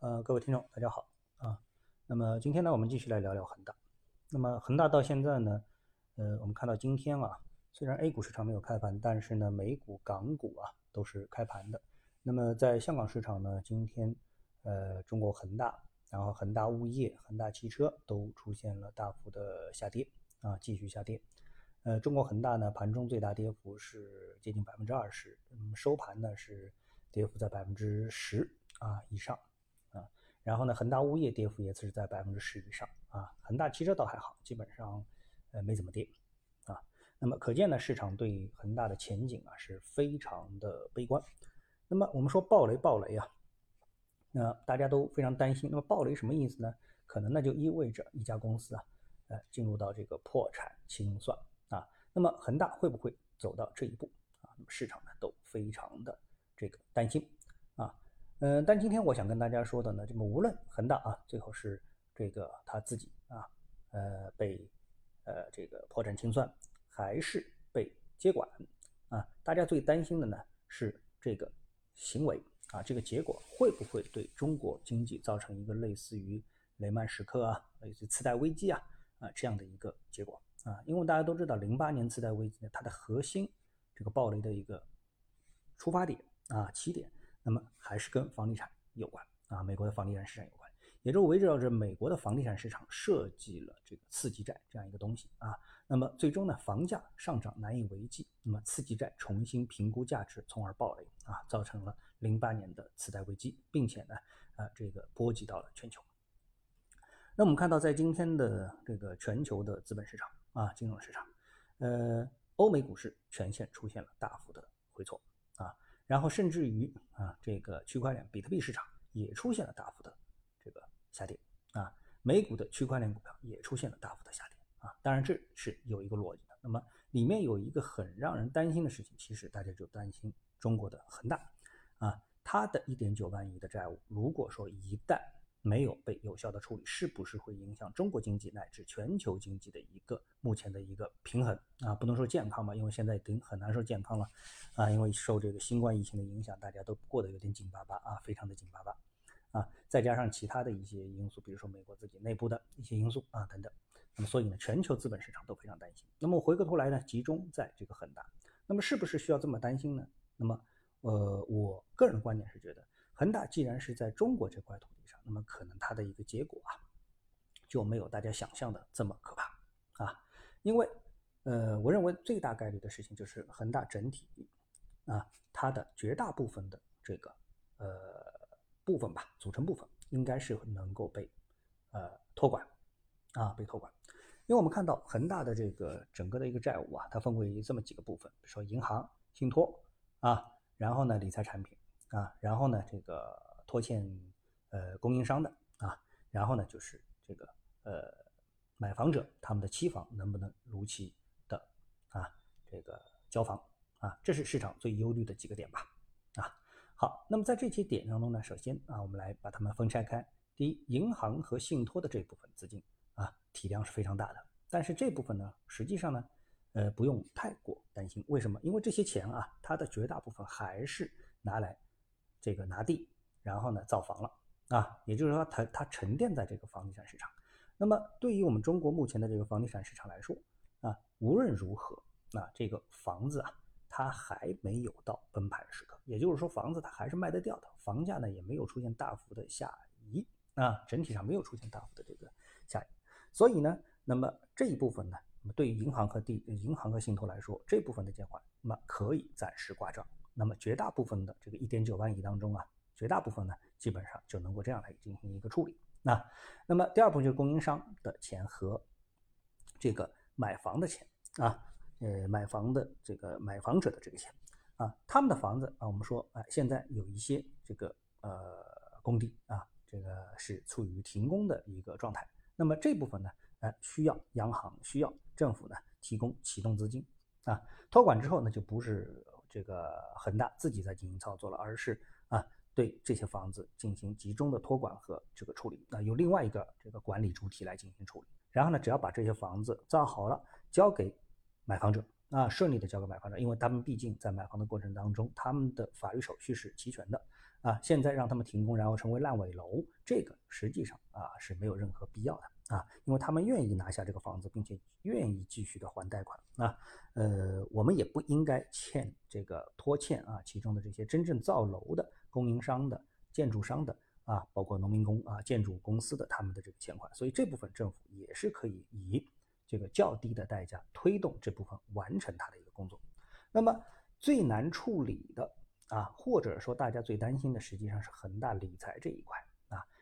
呃，各位听众，大家好啊。那么今天呢，我们继续来聊聊恒大。那么恒大到现在呢，呃，我们看到今天啊，虽然 A 股市场没有开盘，但是呢，美股、港股啊都是开盘的。那么在香港市场呢，今天呃，中国恒大、然后恒大物业、恒大汽车都出现了大幅的下跌啊，继续下跌。呃，中国恒大呢，盘中最大跌幅是接近百分之二十，嗯，收盘呢是跌幅在百分之十啊以上。然后呢，恒大物业跌幅也是在百分之十以上啊，恒大汽车倒还好，基本上呃没怎么跌啊。那么可见呢，市场对恒大的前景啊是非常的悲观。那么我们说暴雷暴雷啊，那大家都非常担心。那么暴雷什么意思呢？可能那就意味着一家公司啊，呃进入到这个破产清算啊。那么恒大会不会走到这一步啊？那么市场呢都非常的这个担心。嗯，但今天我想跟大家说的呢，这么无论恒大啊，最后是这个他自己啊，呃，被呃这个破产清算，还是被接管啊，大家最担心的呢是这个行为啊，这个结果会不会对中国经济造成一个类似于雷曼时刻啊，类似次贷危机啊啊这样的一个结果啊？因为大家都知道，零八年次贷危机呢，它的核心这个暴雷的一个出发点啊起点。那么还是跟房地产有关啊，美国的房地产市场有关，也就围绕着美国的房地产市场设计了这个刺激债这样一个东西啊。那么最终呢，房价上涨难以为继，那么刺激债重新评估价值，从而暴雷啊，造成了零八年的次贷危机，并且呢，啊这个波及到了全球。那我们看到，在今天的这个全球的资本市场啊，金融市场，呃，欧美股市全线出现了大幅的回挫啊。然后甚至于啊，这个区块链比特币市场也出现了大幅的这个下跌啊，美股的区块链股票也出现了大幅的下跌啊。当然这是有一个逻辑的。那么里面有一个很让人担心的事情，其实大家就担心中国的恒大啊，它的一点九万亿的债务，如果说一旦没有被有效的处理，是不是会影响中国经济乃至全球经济的一个目前的一个平衡啊？不能说健康吧，因为现在已经很难说健康了啊，因为受这个新冠疫情的影响，大家都过得有点紧巴巴啊，非常的紧巴巴啊，再加上其他的一些因素，比如说美国自己内部的一些因素啊等等，那么所以呢，全球资本市场都非常担心。那么回过头来呢，集中在这个恒大，那么是不是需要这么担心呢？那么呃，我个人的观点是觉得。恒大既然是在中国这块土地上，那么可能它的一个结果啊，就没有大家想象的这么可怕啊。因为，呃，我认为最大概率的事情就是恒大整体啊，它的绝大部分的这个呃部分吧，组成部分应该是能够被呃托管啊，被托管。因为我们看到恒大的这个整个的一个债务啊，它分为这么几个部分，比如说银行、信托啊，然后呢理财产品。啊，然后呢，这个拖欠呃供应商的啊，然后呢就是这个呃买房者他们的期房能不能如期的啊这个交房啊，这是市场最忧虑的几个点吧啊。好，那么在这些点当中呢，首先啊，我们来把它们分拆开。第一，银行和信托的这部分资金啊，体量是非常大的，但是这部分呢，实际上呢，呃，不用太过担心。为什么？因为这些钱啊，它的绝大部分还是拿来。这个拿地，然后呢造房了啊，也就是说它它沉淀在这个房地产市场。那么对于我们中国目前的这个房地产市场来说啊，无论如何，那这个房子啊，它还没有到崩盘的时刻，也就是说房子它还是卖得掉的，房价呢也没有出现大幅的下移啊，整体上没有出现大幅的这个下移。所以呢，那么这一部分呢，那么对于银行和地银行和信托来说，这部分的借款，那么可以暂时挂账。那么绝大部分的这个一点九万亿当中啊，绝大部分呢基本上就能够这样来进行一个处理。那那么第二部分就是供应商的钱和这个买房的钱啊，呃，买房的这个买房者的这个钱啊，他们的房子啊，我们说啊，现在有一些这个呃工地啊，这个是处于停工的一个状态。那么这部分呢，呃，需要央行需要政府呢提供启动资金啊，托管之后呢就不是。这个恒大自己在进行操作了，而是啊对这些房子进行集中的托管和这个处理，那由另外一个这个管理主体来进行处理。然后呢，只要把这些房子造好了，交给买房者啊，顺利的交给买房者，因为他们毕竟在买房的过程当中，他们的法律手续是齐全的啊，现在让他们停工，然后成为烂尾楼，这个实际上啊是没有任何必要的啊，因为他们愿意拿下这个房子，并且愿意继续的还贷款啊，呃，我们也不应该欠这个拖欠啊，其中的这些真正造楼的供应商的、建筑商的啊，包括农民工啊、建筑公司的他们的这个欠款，所以这部分政府也是可以以这个较低的代价推动这部分完成它的一个工作。那么最难处理的。啊，或者说大家最担心的实际上是恒大理财这一块，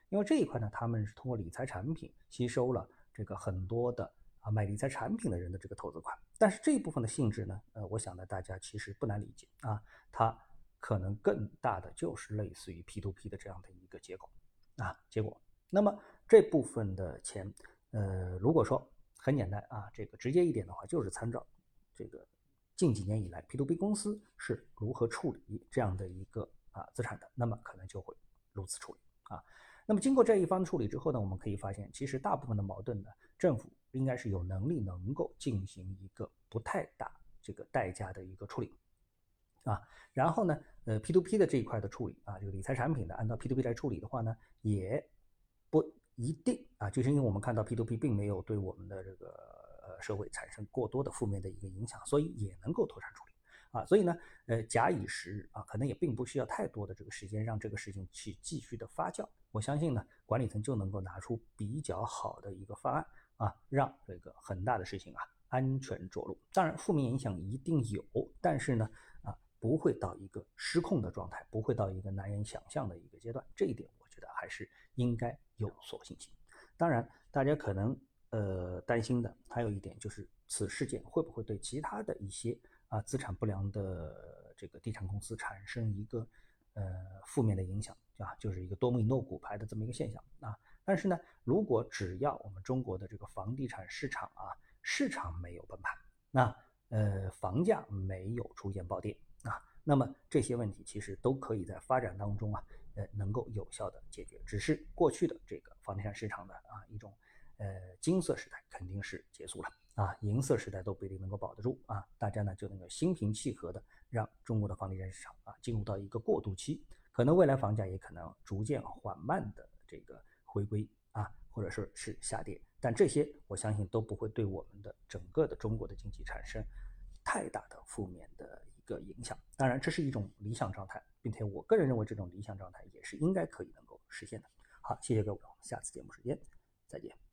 因为这一块呢，他们是通过理财产品吸收了这个很多的啊买理财产品的人的这个投资款，但是这一部分的性质呢，呃，我想呢大家其实不难理解啊，它可能更大的就是类似于 P to P 的这样的一个结构啊结果。那么这部分的钱，呃，如果说很简单啊，这个直接一点的话，就是参照这个。近几年以来，P to P 公司是如何处理这样的一个啊资产的？那么可能就会如此处理啊。那么经过这一番处理之后呢，我们可以发现，其实大部分的矛盾呢，政府应该是有能力能够进行一个不太大这个代价的一个处理啊。然后呢，呃，P to P 的这一块的处理啊，这个理财产品的按照 P to P 来处理的话呢，也不一定啊，就是因为我们看到 P to P 并没有对我们的这个。呃，社会产生过多的负面的一个影响，所以也能够妥善处理啊。所以呢，呃，假以时日啊，可能也并不需要太多的这个时间让这个事情去继续的发酵。我相信呢，管理层就能够拿出比较好的一个方案啊，让这个很大的事情啊安全着陆。当然，负面影响一定有，但是呢，啊，不会到一个失控的状态，不会到一个难以想象的一个阶段。这一点我觉得还是应该有所信心。当然，大家可能。呃，担心的还有一点就是，此事件会不会对其他的一些啊资产不良的这个地产公司产生一个呃负面的影响啊？就是一个多米诺骨牌的这么一个现象啊。但是呢，如果只要我们中国的这个房地产市场啊市场没有崩盘，那呃房价没有出现暴跌啊，那么这些问题其实都可以在发展当中啊呃能够有效的解决。只是过去的这个房地产市场的啊一种。呃，金色时代肯定是结束了啊，银色时代都不一定能够保得住啊。大家呢就能够心平气和的让中国的房地产市场啊进入到一个过渡期，可能未来房价也可能逐渐缓慢的这个回归啊，或者说是下跌。但这些我相信都不会对我们的整个的中国的经济产生太大的负面的一个影响。当然，这是一种理想状态，并且我个人认为这种理想状态也是应该可以能够实现的。好，谢谢各位，我们下次节目时间再见。